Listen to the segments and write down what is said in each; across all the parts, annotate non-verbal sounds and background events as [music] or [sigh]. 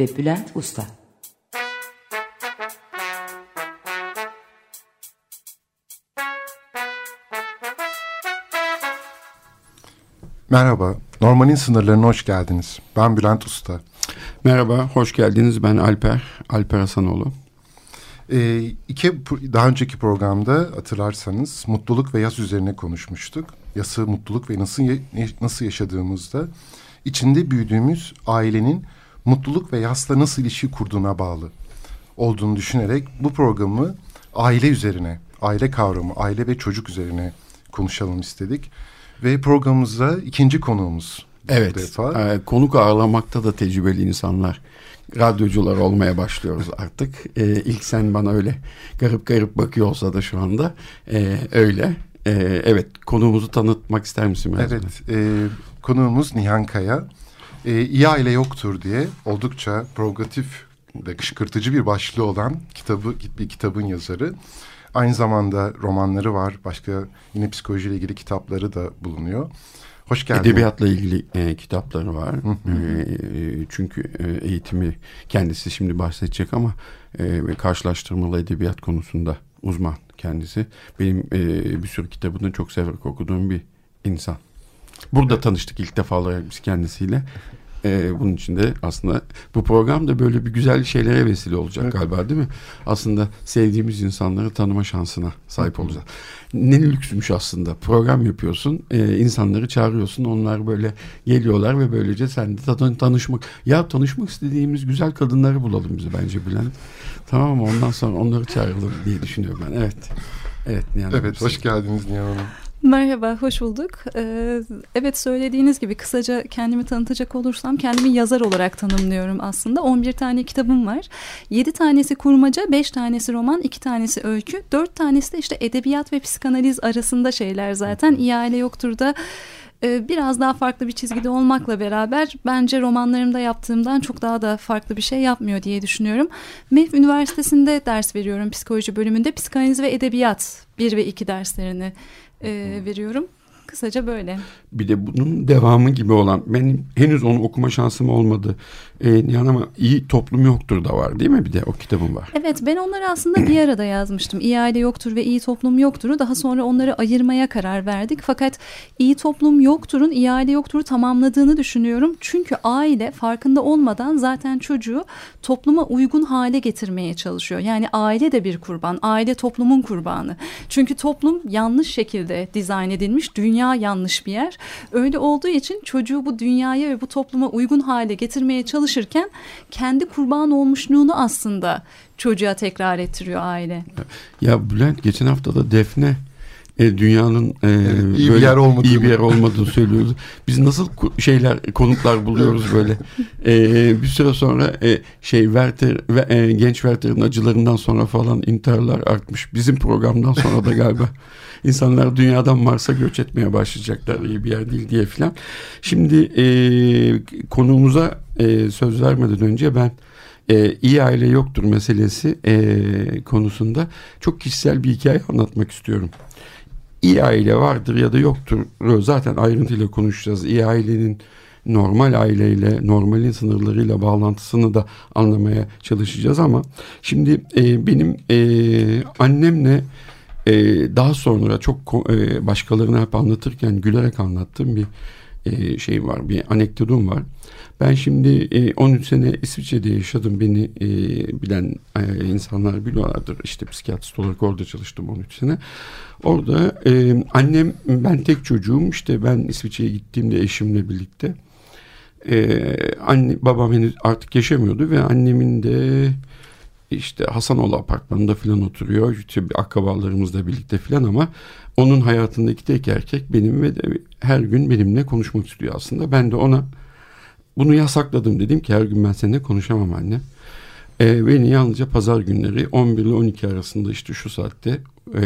ve Bülent Usta Merhaba, Normal'in sınırlarına hoş geldiniz. Ben Bülent Usta. Merhaba, hoş geldiniz. Ben Alper, Alper Hasanoğlu. Ee, iki, daha önceki programda hatırlarsanız mutluluk ve yas üzerine konuşmuştuk. Yası, mutluluk ve nasıl nasıl yaşadığımızda içinde büyüdüğümüz ailenin mutluluk ve yasla nasıl ilişki kurduğuna bağlı olduğunu düşünerek bu programı aile üzerine, aile kavramı, aile ve çocuk üzerine konuşalım istedik. Ve programımızda ikinci konuğumuz. Evet, defa. E, konuk ağırlamakta da tecrübeli insanlar, radyocular olmaya başlıyoruz [laughs] artık. E, ilk sen bana öyle garip garip bakıyor olsa da şu anda e, öyle. E, evet, konuğumuzu tanıtmak ister misin? Evet, e, konuğumuz Nihan Kaya. E, İyi Aile Yoktur diye oldukça provokatif ve kışkırtıcı bir başlığı olan kitabı bir kitabın yazarı. Aynı zamanda romanları var. Başka yine psikolojiyle ilgili kitapları da bulunuyor. Hoş geldin. Edebiyatla ilgili e, kitapları var. e, çünkü e, eğitimi kendisi şimdi bahsedecek ama e, karşılaştırmalı edebiyat konusunda uzman kendisi. Benim e, bir sürü kitabını çok severek okuduğum bir insan. Burada tanıştık ilk defa olarak biz kendisiyle. Ee, bunun için de aslında bu program da böyle bir güzel şeylere vesile olacak evet. galiba değil mi? Aslında sevdiğimiz insanları tanıma şansına sahip olacağız. Ne lüksmüş aslında. Program yapıyorsun, e, insanları çağırıyorsun. Onlar böyle geliyorlar ve böylece sen de tanışmak. Ya tanışmak istediğimiz güzel kadınları bulalım bize bence Bülent. Tamam mı? Ondan sonra onları çağıralım diye düşünüyorum ben. Evet. Evet Nihan Evet, hoş geldiniz Nihan Hanım. Merhaba, hoş bulduk. Ee, evet söylediğiniz gibi kısaca kendimi tanıtacak olursam kendimi yazar olarak tanımlıyorum aslında. 11 tane kitabım var. 7 tanesi kurmaca, 5 tanesi roman, 2 tanesi öykü, 4 tanesi de işte edebiyat ve psikanaliz arasında şeyler zaten. İyi yoktur da e, biraz daha farklı bir çizgide olmakla beraber bence romanlarımda yaptığımdan çok daha da farklı bir şey yapmıyor diye düşünüyorum. MEF Üniversitesi'nde ders veriyorum psikoloji bölümünde. Psikanaliz ve edebiyat 1 ve 2 derslerini e, veriyorum. Kısaca böyle. Bir de bunun devamı gibi olan benim henüz onu okuma şansım olmadı. Ee, yani ama iyi toplum yoktur da var değil mi bir de o kitabın var. Evet ben onları aslında bir arada yazmıştım. İyi aile yoktur ve iyi toplum yoktur'u daha sonra onları ayırmaya karar verdik. Fakat iyi toplum yoktur'un iyi aile yoktur'u tamamladığını düşünüyorum. Çünkü aile farkında olmadan zaten çocuğu topluma uygun hale getirmeye çalışıyor. Yani aile de bir kurban. Aile toplumun kurbanı. Çünkü toplum yanlış şekilde dizayn edilmiş. Dünya yanlış bir yer. Öyle olduğu için çocuğu bu dünyaya ve bu topluma uygun hale getirmeye çalışırken kendi kurban olmuşluğunu aslında çocuğa tekrar ettiriyor aile. Ya Bülent geçen hafta da Defne e, dünyanın e, evet, iyi bir yer olmadığını, iyi bir yer olmadığını söylüyoruz. Biz nasıl şeyler konuklar buluyoruz böyle. E, bir süre sonra e, şey Werther ve e, genç Werther'ın acılarından sonra falan intiharlar artmış. Bizim programdan sonra da galiba insanlar dünyadan Mars'a göç etmeye başlayacaklar iyi bir yer değil diye filan. Şimdi e, konuğumuza e, söz vermeden önce ben e, iyi aile yoktur meselesi e, konusunda çok kişisel bir hikaye anlatmak istiyorum. İyi aile vardır ya da yoktur zaten ayrıntıyla konuşacağız. İyi ailenin normal aileyle, normalin sınırlarıyla bağlantısını da anlamaya çalışacağız ama şimdi e, benim e, annemle e, daha sonra çok e, başkalarına hep anlatırken gülerek anlattığım bir e, şey var, bir anekdotum var. Ben şimdi e, 13 sene İsviçre'de yaşadım. Beni e, bilen e, insanlar biliyorlardır. İşte psikiyatrist olarak orada çalıştım 13 sene. Orada e, annem, ben tek çocuğum. İşte ben İsviçre'ye gittiğimde eşimle birlikte. E, anne, babam henüz artık yaşamıyordu ve annemin de işte Hasanoğlu apartmanında falan oturuyor. İşte bir akrabalarımızla birlikte falan ama onun hayatındaki tek erkek benim ve de her gün benimle konuşmak istiyor aslında. Ben de ona bunu yasakladım dedim ki her gün ben seninle konuşamam anne. E, beni yalnızca pazar günleri 11 ile 12 arasında işte şu saatte e,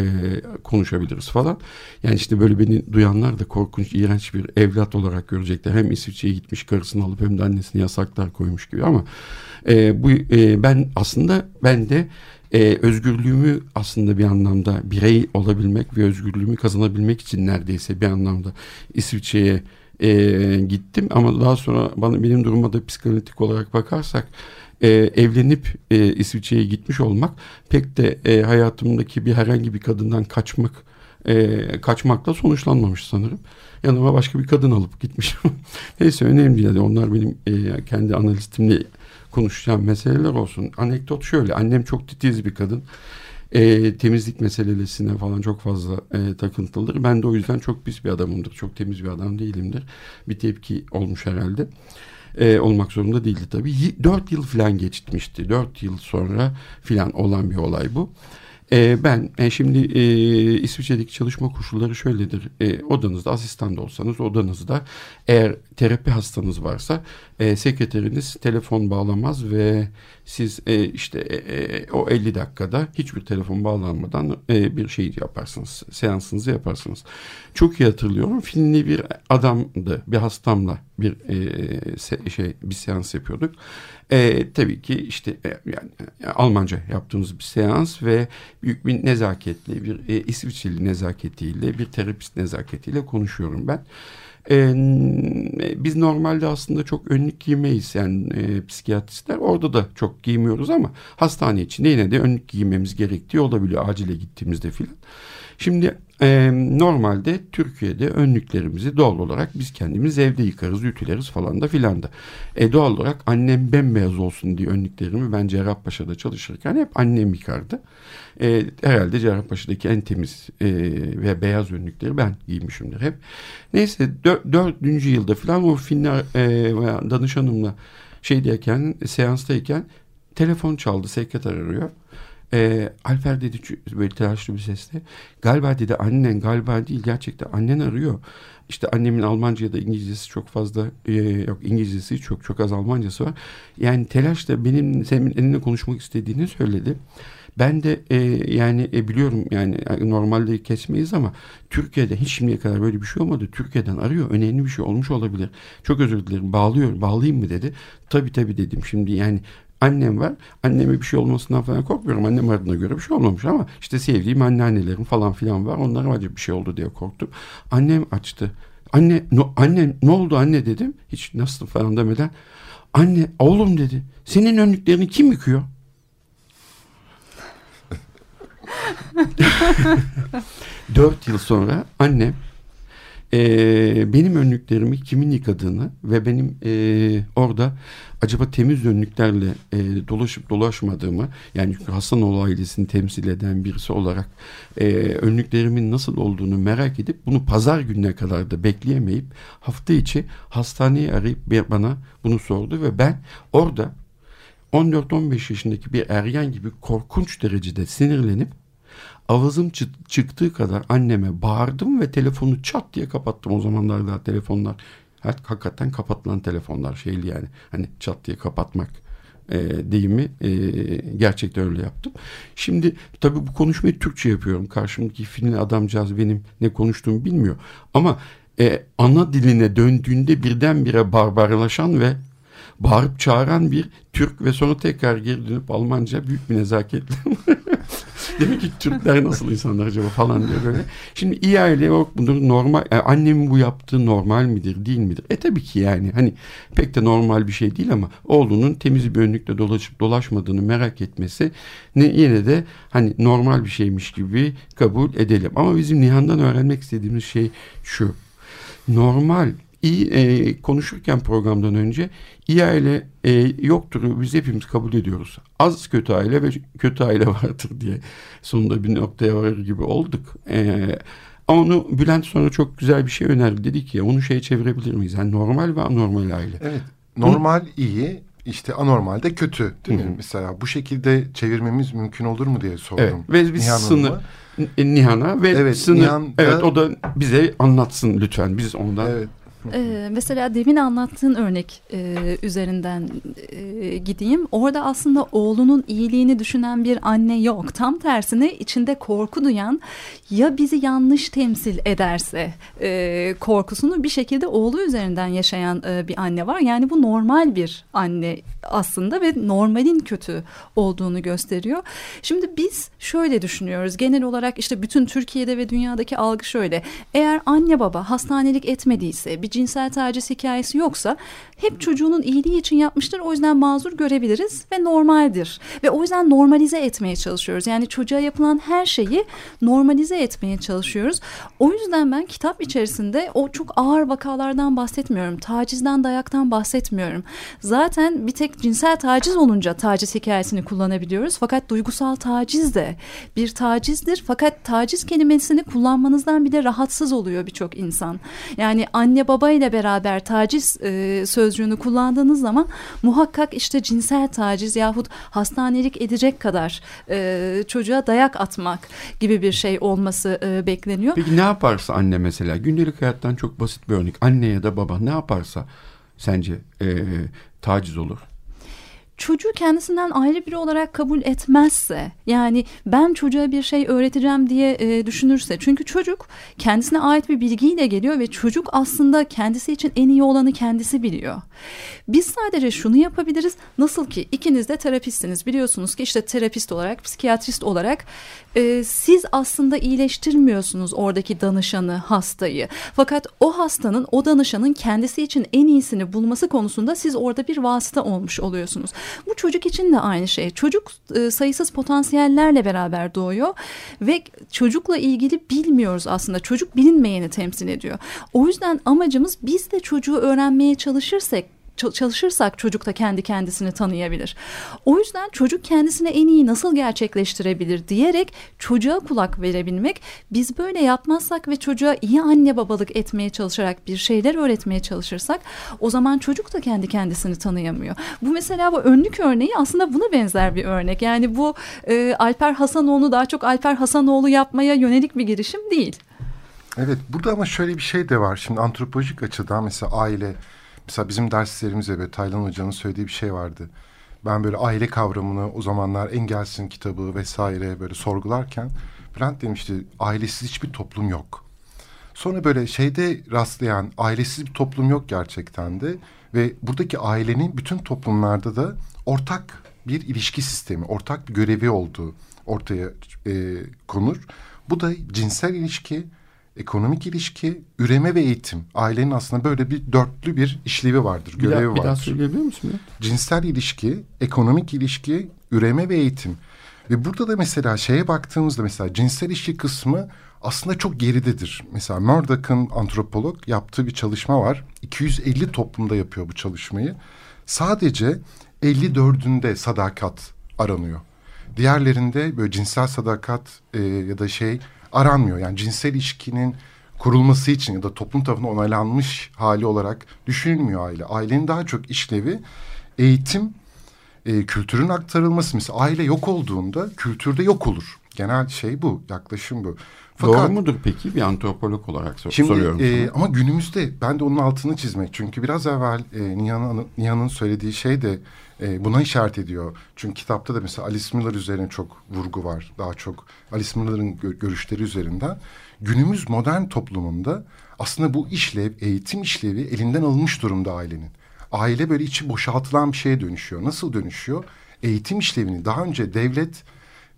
konuşabiliriz falan. Yani işte böyle beni duyanlar da korkunç, iğrenç bir evlat olarak görecekler. Hem İsviçre'ye gitmiş karısını alıp hem de annesini yasaklar koymuş gibi ama e, bu e, ben aslında ben de e, özgürlüğümü aslında bir anlamda birey olabilmek ve özgürlüğümü kazanabilmek için neredeyse bir anlamda İsviçre'ye e, gittim ama daha sonra bana benim duruma da psikanalitik olarak bakarsak e, evlenip e, İsviçre'ye gitmiş olmak pek de e, hayatımdaki bir herhangi bir kadından kaçmak e, kaçmakla sonuçlanmamış sanırım. Yanıma başka bir kadın alıp gitmişim. [laughs] Neyse önemli değil. Onlar benim e, kendi analistimle konuşacağım meseleler olsun. Anekdot şöyle. Annem çok titiz bir kadın. E, temizlik meselesine falan çok fazla e, takıntılıdır. Ben de o yüzden çok pis bir adamımdır. Çok temiz bir adam değilimdir. Bir tepki olmuş herhalde e, olmak zorunda değildi tabii. Dört yıl falan geçmişti. Dört yıl sonra filan olan bir olay bu. E, ben e, şimdi e, İsviçre'deki çalışma koşulları şöyledir. E, odanızda asistan da olsanız odanızda eğer terapi hastanız varsa e, sekreteriniz telefon bağlamaz ve siz e, işte e, e, o 50 dakikada hiçbir telefon bağlanmadan e, bir şey yaparsınız. Seansınızı yaparsınız. Çok iyi hatırlıyorum. Finli bir adamdı. Bir hastamla bir e, se, şey bir seans yapıyorduk. E, tabii ki işte e, yani e, Almanca yaptığımız bir seans ve büyük bir nezaketle bir e, İsviçreli nezaketiyle bir terapist nezaketiyle konuşuyorum ben. E, biz normalde aslında çok önlük giymeyiz yani e, psikiyatristler. Orada da çok giymiyoruz ama hastane içinde yine de önlük giymemiz gerektiği olabiliyor acile gittiğimizde filan. Şimdi normalde Türkiye'de önlüklerimizi doğal olarak biz kendimiz evde yıkarız, ütüleriz falan da filan da. E, doğal olarak annem bembeyaz olsun diye önlüklerimi ben Cerrahpaşa'da çalışırken hep annem yıkardı. E, herhalde Cerrahpaşa'daki en temiz e, ve beyaz önlükleri ben giymişimdir hep. Neyse dör, dördüncü yılda filan o Finler e, danışanımla şeydeyken, seanstayken telefon çaldı, sekreter arıyor. E, Alper dedi böyle telaşlı bir sesle. Galiba dedi annen galiba değil gerçekten annen arıyor. İşte annemin Almanca ya da İngilizcesi çok fazla e, yok İngilizcesi çok çok az Almancası var. Yani telaşla benim senin elinle konuşmak istediğini söyledi. Ben de e, yani e, biliyorum yani normalde kesmeyiz ama Türkiye'de hiç şimdiye kadar böyle bir şey olmadı. Türkiye'den arıyor. Önemli bir şey olmuş olabilir. Çok özür dilerim. Bağlıyor. Bağlayayım mı dedi. Tabii tabii dedim. Şimdi yani Annem var. Anneme bir şey olmasından falan korkmuyorum. Annem adına göre bir şey olmamış ama işte sevdiğim anneannelerim falan filan var. Onlara acaba bir şey oldu diye korktum. Annem açtı. Anne, no, anne ne oldu anne dedim. Hiç nasıl falan demeden. Anne oğlum dedi. Senin önlüklerini kim yıkıyor? [laughs] Dört yıl sonra annem e, benim önlüklerimi kimin yıkadığını ve benim e, orada acaba temiz önlüklerle e, dolaşıp dolaşmadığımı yani Hasanoğlu ailesini temsil eden birisi olarak e, önlüklerimin nasıl olduğunu merak edip bunu pazar gününe kadar da bekleyemeyip hafta içi hastaneyi arayıp bana bunu sordu ve ben orada 14-15 yaşındaki bir ergen gibi korkunç derecede sinirlenip avazım çıktığı kadar anneme bağırdım ve telefonu çat diye kapattım. O zamanlar daha telefonlar hakikaten kapatılan telefonlar şeyli yani hani çat diye kapatmak e, deyimi e, gerçekten öyle yaptım. Şimdi tabii bu konuşmayı Türkçe yapıyorum. Karşımdaki Finli adamcağız benim ne konuştuğumu bilmiyor. Ama e, ana diline döndüğünde birdenbire barbarlaşan ve bağırıp çağıran bir Türk ve sonra tekrar geri dönüp Almanca büyük bir nezaketle [laughs] Demek ki Türkler nasıl insanlar acaba falan diye böyle. Şimdi iyi aile yok bunun normal. Yani annemin bu yaptığı normal midir değil midir? E tabii ki yani hani pek de normal bir şey değil ama oğlunun temiz bir önlükle dolaşıp dolaşmadığını merak etmesi ne yine de hani normal bir şeymiş gibi kabul edelim. Ama bizim Nihan'dan öğrenmek istediğimiz şey şu. Normal iyi e, konuşurken programdan önce iyi aile e, yoktur biz hepimiz kabul ediyoruz. Az kötü aile ve kötü aile [laughs] vardır diye sonunda bir noktaya varır gibi olduk. E, onu Bülent sonra çok güzel bir şey önerdi. Dedi ki onu şeye çevirebilir miyiz? Yani normal ve anormal aile. Evet. Normal Hı? iyi, işte anormal de kötü değil mi? Mesela bu şekilde çevirmemiz mümkün olur mu diye sordum. Evet. Ve biz Nihan sınır Nihan'a ve evet, sınır Nihan evet o da bize anlatsın lütfen. Biz ondan Evet. Ee, mesela demin anlattığın örnek e, üzerinden e, gideyim. Orada aslında oğlunun iyiliğini düşünen bir anne yok. Tam tersine içinde korku duyan ya bizi yanlış temsil ederse e, korkusunu bir şekilde oğlu üzerinden yaşayan e, bir anne var. Yani bu normal bir anne aslında ve normalin kötü olduğunu gösteriyor. Şimdi biz şöyle düşünüyoruz. Genel olarak işte bütün Türkiye'de ve dünyadaki algı şöyle. Eğer anne baba hastanelik etmediyse, bir cinsel taciz hikayesi yoksa hep çocuğunun iyiliği için yapmıştır. O yüzden mazur görebiliriz ve normaldir. Ve o yüzden normalize etmeye çalışıyoruz. Yani çocuğa yapılan her şeyi normalize etmeye çalışıyoruz. O yüzden ben kitap içerisinde o çok ağır vakalardan bahsetmiyorum. Tacizden, dayaktan bahsetmiyorum. Zaten bir tek cinsel taciz olunca taciz hikayesini kullanabiliyoruz. Fakat duygusal taciz de bir tacizdir. Fakat taciz kelimesini kullanmanızdan bile rahatsız oluyor birçok insan. Yani anne baba ile beraber taciz e, sözcüğünü kullandığınız zaman muhakkak işte cinsel taciz yahut hastanelik edecek kadar e, çocuğa dayak atmak gibi bir şey olması e, bekleniyor. Peki ne yaparsa anne mesela gündelik hayattan çok basit bir örnek anne ya da baba ne yaparsa sence e, taciz olur? Çocuğu kendisinden ayrı biri olarak kabul etmezse yani ben çocuğa bir şey öğreteceğim diye e, düşünürse çünkü çocuk kendisine ait bir bilgiyle geliyor ve çocuk aslında kendisi için en iyi olanı kendisi biliyor. Biz sadece şunu yapabiliriz nasıl ki ikiniz de terapistsiniz biliyorsunuz ki işte terapist olarak psikiyatrist olarak e, siz aslında iyileştirmiyorsunuz oradaki danışanı hastayı fakat o hastanın o danışanın kendisi için en iyisini bulması konusunda siz orada bir vasıta olmuş oluyorsunuz. Bu çocuk için de aynı şey. Çocuk e, sayısız potansiyellerle beraber doğuyor ve çocukla ilgili bilmiyoruz aslında. Çocuk bilinmeyeni temsil ediyor. O yüzden amacımız biz de çocuğu öğrenmeye çalışırsak çalışırsak çocuk da kendi kendisini tanıyabilir. O yüzden çocuk kendisini en iyi nasıl gerçekleştirebilir diyerek çocuğa kulak verebilmek. Biz böyle yapmazsak ve çocuğa iyi anne babalık etmeye çalışarak bir şeyler öğretmeye çalışırsak o zaman çocuk da kendi kendisini tanıyamıyor. Bu mesela bu önlük örneği aslında buna benzer bir örnek. Yani bu e, Alper Hasanoğlu daha çok Alper Hasanoğlu yapmaya yönelik bir girişim değil. Evet burada ama şöyle bir şey de var. Şimdi antropolojik açıdan mesela aile Mesela bizim derslerimizde böyle Taylan Hoca'nın söylediği bir şey vardı. Ben böyle aile kavramını o zamanlar Engels'in kitabı vesaire böyle sorgularken Bülent demişti ailesiz hiçbir toplum yok. Sonra böyle şeyde rastlayan ailesiz bir toplum yok gerçekten de ve buradaki ailenin bütün toplumlarda da ortak bir ilişki sistemi, ortak bir görevi olduğu ortaya e, konur. Bu da cinsel ilişki, ekonomik ilişki, üreme ve eğitim. Ailenin aslında böyle bir dörtlü bir işlevi vardır, bir görevi daha, vardır. Bir daha söyleyebilir misin? Cinsel ilişki, ekonomik ilişki, üreme ve eğitim. Ve burada da mesela şeye baktığımızda mesela cinsel ilişki kısmı aslında çok geridedir. Mesela Murdoch'ın antropolog yaptığı bir çalışma var. 250 toplumda yapıyor bu çalışmayı. Sadece 54'ünde sadakat aranıyor. Diğerlerinde böyle cinsel sadakat e, ya da şey aranmıyor. Yani cinsel ilişkinin kurulması için ya da toplum tarafından onaylanmış hali olarak düşünülmüyor aile. Ailenin daha çok işlevi eğitim, e, kültürün aktarılması. Mesela aile yok olduğunda kültürde yok olur. Genel şey bu, yaklaşım bu. Fakat, Doğru mudur peki bir antropolog olarak sor şimdi, soruyorum e, ama günümüzde ben de onun altını çizmek. Çünkü biraz evvel e, Nihan'ın Nihan'ın söylediği şey de e, buna işaret ediyor. Çünkü kitapta da mesela Alice Miller üzerine çok vurgu var. Daha çok Alice Miller'ın gö görüşleri üzerinden. Günümüz modern toplumunda aslında bu işlev, eğitim işlevi elinden alınmış durumda ailenin. Aile böyle içi boşaltılan bir şeye dönüşüyor. Nasıl dönüşüyor? Eğitim işlevini daha önce devlet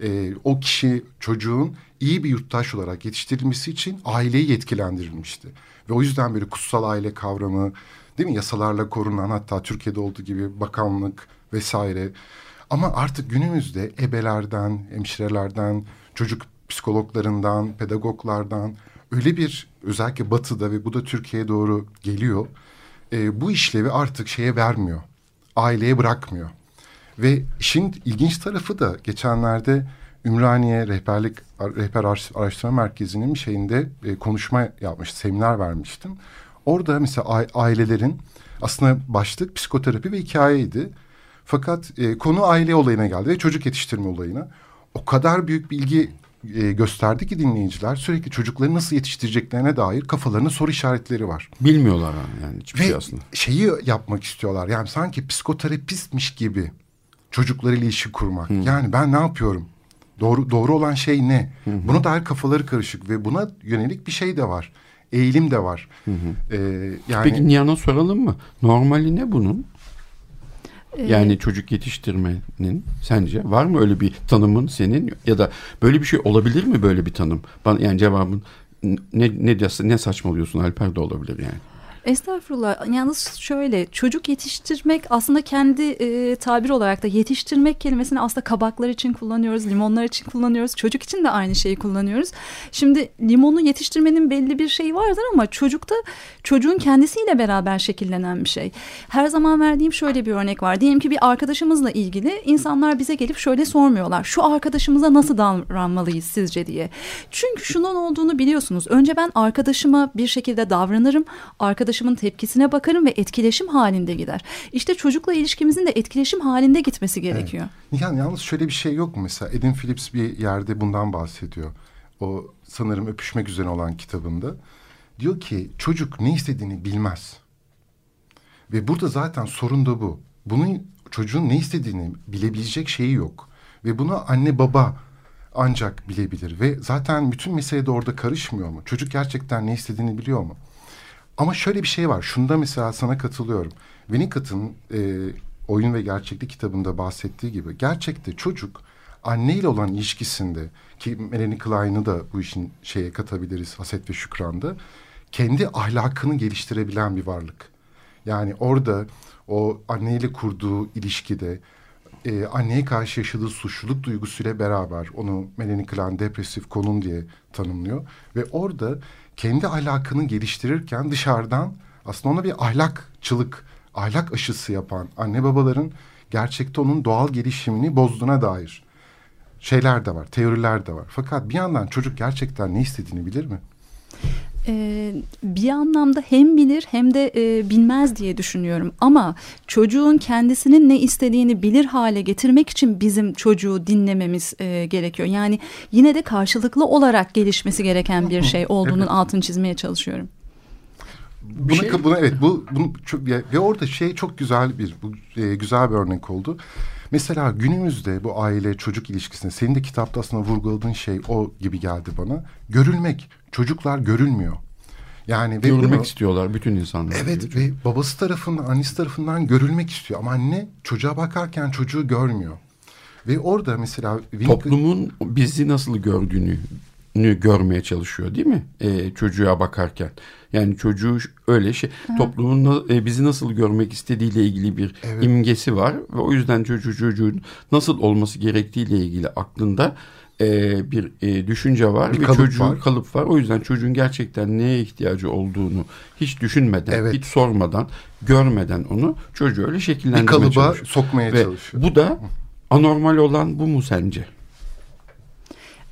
e, o kişi çocuğun iyi bir yurttaş olarak yetiştirilmesi için aileyi yetkilendirilmişti. Ve o yüzden böyle kutsal aile kavramı değil mi yasalarla korunan hatta Türkiye'de olduğu gibi bakanlık vesaire. Ama artık günümüzde ebelerden, hemşirelerden, çocuk psikologlarından, pedagoglardan öyle bir özellikle batıda ve bu da Türkiye'ye doğru geliyor. E, bu işlevi artık şeye vermiyor. Aileye bırakmıyor. Ve işin ilginç tarafı da geçenlerde Ümraniye Rehberlik Rehber Araştırma Merkezi'nin bir şeyinde e, konuşma yapmış, seminer vermiştim. Orada mesela ailelerin aslında başlık psikoterapi ve hikayeydi. Fakat e, konu aile olayına geldi ve çocuk yetiştirme olayına. O kadar büyük bilgi e, gösterdi ki dinleyiciler sürekli çocukları nasıl yetiştireceklerine dair kafalarında soru işaretleri var. Bilmiyorlar yani hiçbir Ve şey aslında. şeyi yapmak istiyorlar yani sanki psikoterapistmiş gibi çocuklarıyla ilişki kurmak. Yani ben ne yapıyorum? Doğru doğru olan şey ne? Buna dair kafaları karışık ve buna yönelik bir şey de var. Eğilim de var. Ee, yani Peki Nihan'a soralım mı? Normali ne bunun? Ee, Yani çocuk yetiştirmenin sence var mı öyle bir tanımın senin ya da böyle bir şey olabilir mi böyle bir tanım? Bana yani cevabın ne ne ne saçmalıyorsun Alper de olabilir yani. Estağfurullah. Yalnız şöyle çocuk yetiştirmek aslında kendi e, tabir olarak da yetiştirmek kelimesini aslında kabaklar için kullanıyoruz, limonlar için kullanıyoruz. Çocuk için de aynı şeyi kullanıyoruz. Şimdi limonu yetiştirmenin belli bir şeyi vardır ama çocukta çocuğun kendisiyle beraber şekillenen bir şey. Her zaman verdiğim şöyle bir örnek var. Diyelim ki bir arkadaşımızla ilgili insanlar bize gelip şöyle sormuyorlar. Şu arkadaşımıza nasıl davranmalıyız sizce diye. Çünkü şunun olduğunu biliyorsunuz. Önce ben arkadaşıma bir şekilde davranırım. Arkadaşımın tepkisine bakarım ve etkileşim halinde gider. İşte çocukla ilişkimizin de etkileşim halinde gitmesi gerekiyor. Nihan yalnız şöyle bir şey yok mu mesela? Edin Phillips bir yerde bundan bahsediyor. O sanırım öpüşmek üzere olan kitabında. Diyor ki çocuk ne istediğini bilmez. Ve burada zaten sorun da bu. Bunun çocuğun ne istediğini bilebilecek şeyi yok. Ve bunu anne baba ancak bilebilir. Ve zaten bütün mesele de orada karışmıyor mu? Çocuk gerçekten ne istediğini biliyor mu? Ama şöyle bir şey var. Şunda mesela sana katılıyorum. Winnicott'ın e, Oyun ve Gerçeklik kitabında bahsettiği gibi gerçekte çocuk anneyle olan ilişkisinde ki Melanie Klein'ı da bu işin şeye katabiliriz Haset ve Şükran'da kendi ahlakını geliştirebilen bir varlık. Yani orada o anneyle kurduğu ilişkide e, anneye karşı yaşadığı suçluluk duygusuyla beraber onu Melanie Klein depresif konum diye tanımlıyor ve orada kendi ahlakını geliştirirken dışarıdan aslında ona bir ahlakçılık, ahlak aşısı yapan anne babaların gerçekte onun doğal gelişimini bozduğuna dair şeyler de var, teoriler de var. Fakat bir yandan çocuk gerçekten ne istediğini bilir mi? Ee, bir anlamda hem bilir hem de e, bilmez diye düşünüyorum. Ama çocuğun kendisinin ne istediğini bilir hale getirmek için bizim çocuğu dinlememiz e, gerekiyor. Yani yine de karşılıklı olarak gelişmesi gereken bir şey olduğunun Evet. altını çizmeye çalışıyorum. Buna, şey- buna evet bu bunu çok ve orada şey çok güzel bir bu e, güzel bir örnek oldu. Mesela günümüzde bu aile çocuk ilişkisinde senin de kitapta aslında vurguladığın şey o gibi geldi bana. Görülmek. Çocuklar görülmüyor. Yani ve Görmek bunu- istiyorlar bütün insanlar. Evet ve babası tarafından, annesi tarafından görülmek istiyor. Ama anne çocuğa bakarken çocuğu görmüyor. Ve orada mesela Toplumun bizi nasıl gördüğünü nü görmeye çalışıyor değil mi? Ee, çocuğa bakarken. Yani çocuğu öyle şey toplumun na- e, bizi nasıl görmek istediğiyle ilgili bir Evet. imgesi var ve o yüzden çocuğu çocuğun nasıl olması gerektiğiyle ilgili aklında e, bir e, düşünce var Bir ve kalıp çocuğun var. kalıp var. O yüzden çocuğun gerçekten neye ihtiyacı olduğunu hiç düşünmeden, Evet. hiç sormadan, görmeden onu çocuğu öyle bir şekillendirmeye kalıba çalışıyor. sokmaya Ve çalışıyor. bu da anormal olan bu mu sence?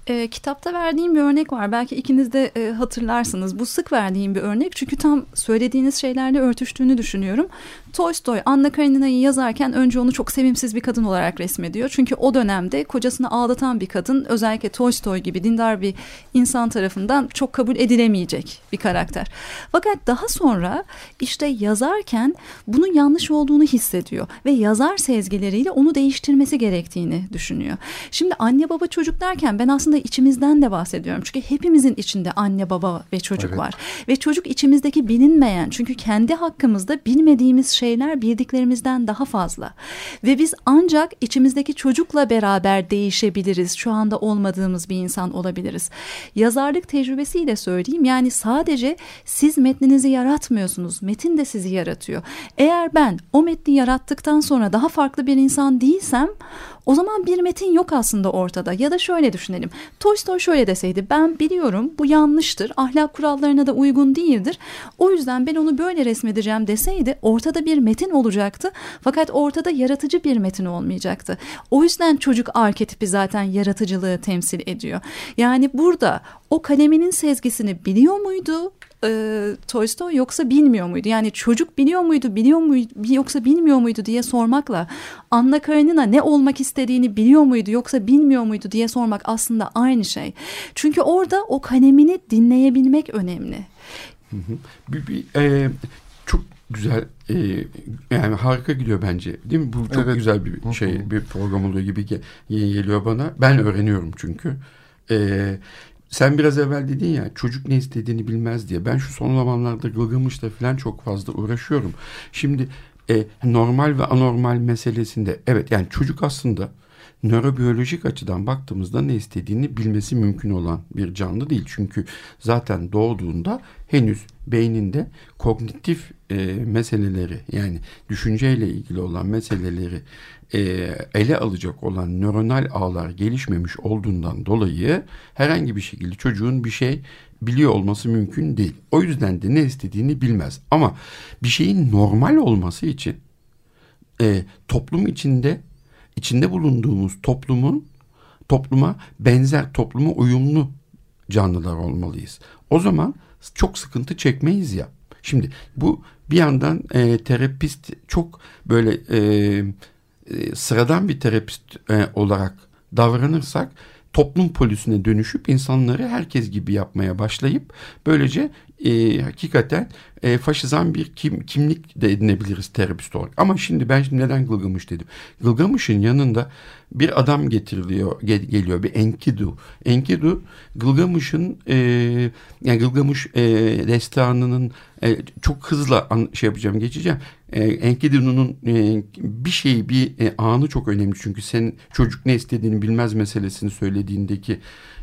E, kitapta verdiğim bir örnek var. Belki ikiniz de e, hatırlarsınız. Bu sık verdiğim bir örnek. Çünkü tam söylediğiniz şeylerle örtüştüğünü düşünüyorum. Tolstoy Anna Karenina'yı yazarken önce onu çok sevimsiz bir kadın olarak resmediyor. Çünkü o dönemde kocasını ağlatan bir kadın özellikle Tolstoy gibi dindar bir insan tarafından çok kabul edilemeyecek bir karakter. Fakat daha sonra işte yazarken bunun yanlış olduğunu hissediyor ve yazar sezgileriyle onu değiştirmesi gerektiğini düşünüyor. Şimdi anne baba çocuk derken ben aslında içimizden de bahsediyorum. Çünkü hepimizin içinde anne baba ve çocuk Evet. var. Ve çocuk içimizdeki bilinmeyen çünkü kendi hakkımızda bilmediğimiz şeyler bildiklerimizden daha fazla. Ve biz ancak içimizdeki çocukla beraber değişebiliriz. Şu anda olmadığımız bir insan olabiliriz. Yazarlık tecrübesiyle söyleyeyim yani sadece siz metninizi yaratmıyorsunuz. Metin de sizi yaratıyor. Eğer ben o metni yarattıktan sonra daha farklı bir insan değilsem o zaman bir metin yok aslında ortada. Ya da şöyle düşünelim. Tolstoy şöyle deseydi ben biliyorum bu yanlıştır. Ahlak kurallarına da uygun değildir. O yüzden ben onu böyle resmedeceğim deseydi ortada bir metin olacaktı. Fakat ortada yaratıcı bir metin olmayacaktı. O yüzden çocuk arketipi zaten yaratıcılığı temsil ediyor. Yani burada o kaleminin sezgisini biliyor muydu? E, Tolstoy yoksa bilmiyor muydu? Yani çocuk biliyor muydu, biliyor muydu yoksa bilmiyor muydu diye sormakla Anna Karenina ne olmak istediğini biliyor muydu yoksa bilmiyor muydu diye sormak aslında aynı şey. Çünkü orada o kalemini dinleyebilmek önemli. Hı hı. Bir, bir, e, çok güzel e, yani harika gidiyor bence değil mi? Bu çok evet. güzel bir şey bir program oluyor gibi geliyor bana. Ben öğreniyorum çünkü. E, sen biraz evvel dedin ya çocuk ne istediğini bilmez diye. Ben şu son zamanlarda Gılgamış'la falan çok fazla uğraşıyorum. Şimdi e, normal ve anormal meselesinde evet yani çocuk aslında nörobiyolojik açıdan baktığımızda ne istediğini bilmesi mümkün olan bir canlı değil. Çünkü zaten doğduğunda henüz beyninde kognitif e, meseleleri yani düşünceyle ilgili olan meseleleri e, ele alacak olan nöronal ağlar gelişmemiş olduğundan dolayı herhangi bir şekilde çocuğun bir şey biliyor olması mümkün değil. O yüzden de ne istediğini bilmez. Ama bir şeyin normal olması için e, toplum içinde içinde bulunduğumuz toplumun topluma benzer, topluma uyumlu canlılar olmalıyız. O zaman çok sıkıntı çekmeyiz ya. Şimdi bu bir yandan e, terapist çok böyle e, e, sıradan bir terapist e, olarak davranırsak toplum polisine dönüşüp insanları herkes gibi yapmaya başlayıp böylece e, hakikaten e, faşizan bir kim, kimlik de edinebiliriz terapist olarak. Ama şimdi ben şimdi neden Gılgamış dedim. Gılgamış'ın yanında bir adam getiriliyor gel, geliyor bir Enkidu. Enkidu Gılgamış'ın e, yani Gılgamış e, destanının e, çok hızlı an, şey yapacağım geçeceğim. E, Enkidu'nun e, bir şeyi bir e, anı çok önemli çünkü sen çocuk ne istediğini bilmez meselesini söylediğindeki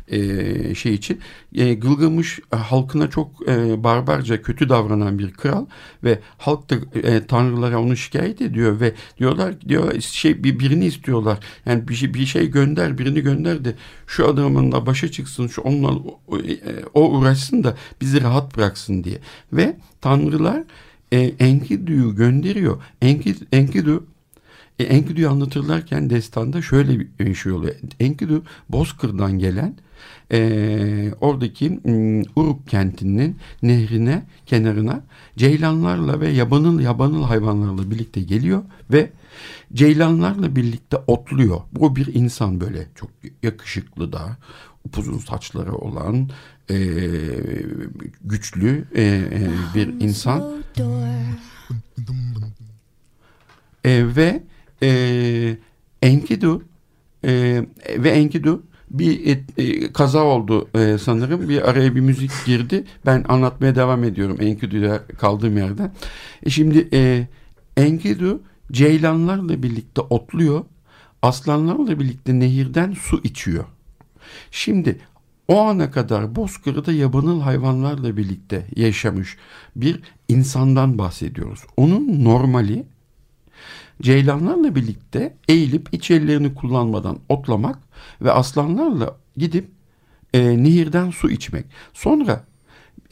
e, şey için. E, Gılgamış e, halkına çok e, barbarca kötü davranan bir kral ve halk da e, tanrılara onu şikayet ediyor ve diyorlar diyor şey bir birini istiyorlar. Yani bir şey bir şey gönder birini gönder de şu adamın da başa çıksın şu onunla o, e, uğraşsın da bizi rahat bıraksın diye. Ve tanrılar e, Enkidu'yu gönderiyor. Enkidu, Enkidu e, Enkidu'yu anlatırlarken destanda şöyle bir şey oluyor. Enkidu Bozkır'dan gelen e, oradaki m, Uruk kentinin nehrine kenarına ceylanlarla ve yabanıl yabanıl hayvanlarla birlikte geliyor ve ceylanlarla birlikte otluyor. Bu bir insan böyle çok yakışıklı da upuzun saçları olan e, güçlü e, e, bir insan e, ve e, Enkidu e, ve Enkidu bir et, e, kaza oldu e, sanırım. Bir araya bir müzik girdi. Ben anlatmaya devam ediyorum Enkidu'da kaldığım yerden. E, şimdi e, Enkidu ceylanlarla birlikte otluyor. Aslanlarla birlikte nehirden su içiyor. Şimdi o ana kadar Bozkır'da yabanıl hayvanlarla birlikte yaşamış bir insandan bahsediyoruz. Onun normali ceylanlarla birlikte eğilip iç ellerini kullanmadan otlamak ve aslanlarla gidip e, nehirden su içmek. Sonra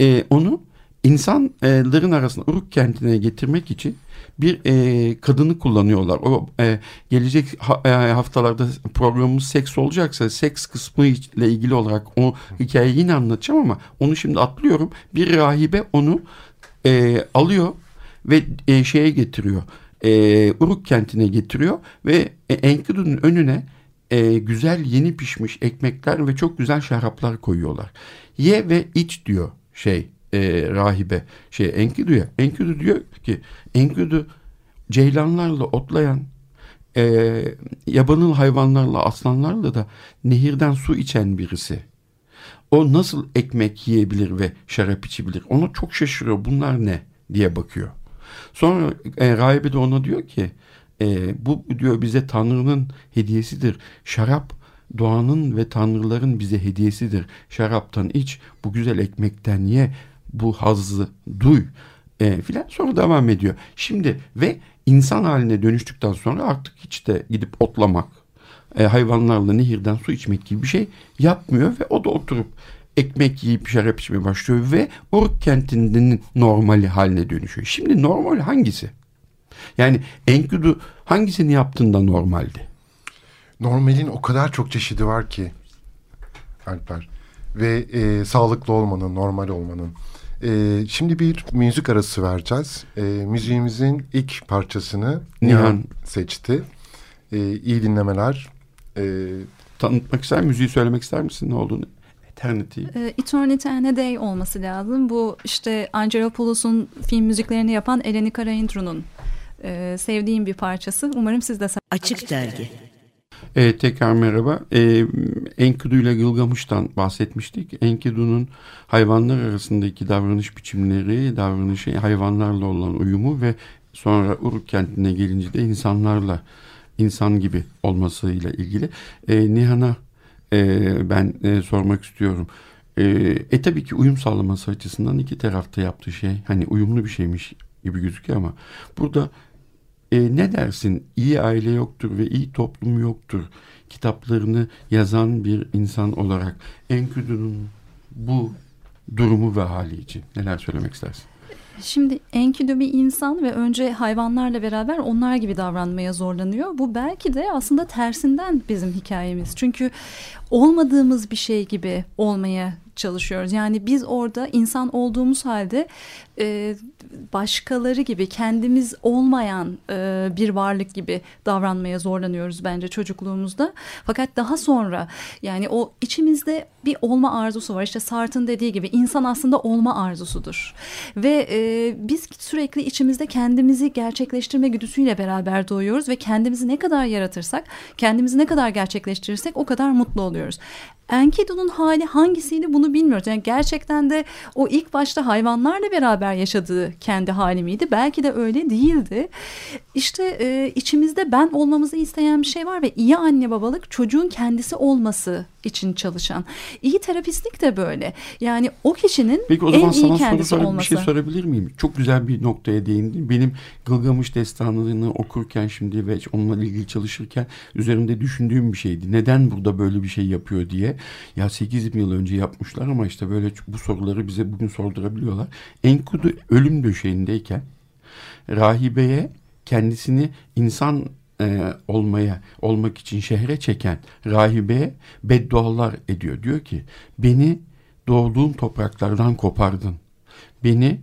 e, onu insanların arasında Uruk kentine getirmek için bir e, kadını kullanıyorlar. O e, gelecek ha, e, haftalarda programımız seks olacaksa seks kısmı ile ilgili olarak o hikayeyi yine anlatacağım ama onu şimdi atlıyorum. Bir rahibe onu e, alıyor ve e, şeye getiriyor e, Uruk kentine getiriyor ve e, Enkidu'nun önüne e, güzel yeni pişmiş ekmekler ve çok güzel şaraplar koyuyorlar. Ye ve iç diyor şey e, rahibe şey Enkidu'ya. Enkidu diyor ki Enkidu ceylanlarla otlayan e, yabanıl hayvanlarla aslanlarla da nehirden su içen birisi. O nasıl ekmek yiyebilir ve şarap içebilir? Ona çok şaşırıyor. Bunlar ne diye bakıyor. Sonra e, rahibe de ona diyor ki e, bu diyor bize Tanrı'nın hediyesidir. Şarap doğanın ve tanrıların bize hediyesidir. Şaraptan iç, bu güzel ekmekten ye, bu hazzı duy e, filan sonra devam ediyor. Şimdi ve insan haline dönüştükten sonra artık hiç de gidip otlamak, e, hayvanlarla nehirden su içmek gibi bir şey yapmıyor ve o da oturup ekmek yiyip şarap içmeye başlıyor ve Uruk kentinin normali haline dönüşüyor. Şimdi normal hangisi? Yani Enkidu hangisini yaptığında normaldi? Normalin o kadar çok çeşidi var ki Alper. Ve e, sağlıklı olmanın, normal olmanın. Ee, şimdi bir müzik arası vereceğiz. Ee, müziğimizin ilk parçasını Nihan. Nihan seçti. Ee, iyi dinlemeler. Ee, Tanıtmak ister müziği söylemek ister misin ne olduğunu? Eternity. E, Eternity and a Day olması lazım. Bu işte Angelopoulos'un film müziklerini yapan Eleni Karaintru'nun e, sevdiğim bir parçası. Umarım siz de Açık Dergi E, tekrar merhaba. E, Enkidu ile Gılgamış'tan bahsetmiştik. Enkidu'nun hayvanlar arasındaki davranış biçimleri, davranışı hayvanlarla olan uyumu ve sonra Uruk kentine gelince de insanlarla, insan gibi olmasıyla ilgili. E, Nihan'a e, ben e, sormak istiyorum. E, e tabii ki uyum sağlaması açısından iki tarafta yaptığı şey hani uyumlu bir şeymiş gibi gözüküyor ama burada e, ne dersin? İyi aile yoktur ve iyi toplum yoktur. Kitaplarını yazan bir insan olarak Enkidu'nun bu durumu ve hali için neler söylemek istersin? Şimdi Enkidu bir insan ve önce hayvanlarla beraber onlar gibi davranmaya zorlanıyor. Bu belki de aslında tersinden bizim hikayemiz. Çünkü olmadığımız bir şey gibi olmaya çalışıyoruz. Yani biz orada insan olduğumuz halde e, başkaları gibi kendimiz olmayan e, bir varlık gibi davranmaya zorlanıyoruz bence çocukluğumuzda. Fakat daha sonra yani o içimizde bir olma arzusu var. İşte Sartre'ın dediği gibi insan aslında olma arzusudur. Ve e, biz sürekli içimizde kendimizi gerçekleştirme güdüsüyle beraber doğuyoruz ve kendimizi ne kadar yaratırsak, kendimizi ne kadar gerçekleştirirsek o kadar mutlu oluyoruz. Enkidu'nun hali hangisiydi bunu bilmiyoruz. Yani gerçekten de o ilk başta hayvanlarla beraber yaşadığı kendi hali miydi? Belki de öyle değildi. İşte e, içimizde ben olmamızı isteyen bir şey var ve iyi anne babalık çocuğun kendisi olması için çalışan. İyi terapistlik de böyle. Yani o kişinin Peki o zaman en iyi kendisi bir olması. şey sorabilir miyim? Çok güzel bir noktaya değindin. Benim Gılgamış destanını okurken şimdi ve onunla ilgili çalışırken üzerimde düşündüğüm bir şeydi. Neden burada böyle bir şey yapıyor diye. Ya 8 yıl önce yapmışlar ama işte böyle bu soruları bize bugün sordurabiliyorlar. Enkudu ölüm döşeğindeyken rahibeye kendisini insan e, olmaya olmak için şehre çeken rahibeye beddualar ediyor. Diyor ki beni doğduğum topraklardan kopardın. Beni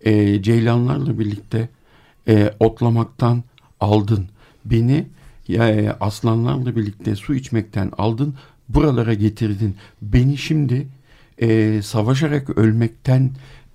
e, ceylanlarla birlikte e, otlamaktan aldın. Beni e, aslanlarla birlikte su içmekten aldın. Buralara getirdin. Beni şimdi e, savaşarak ölmekten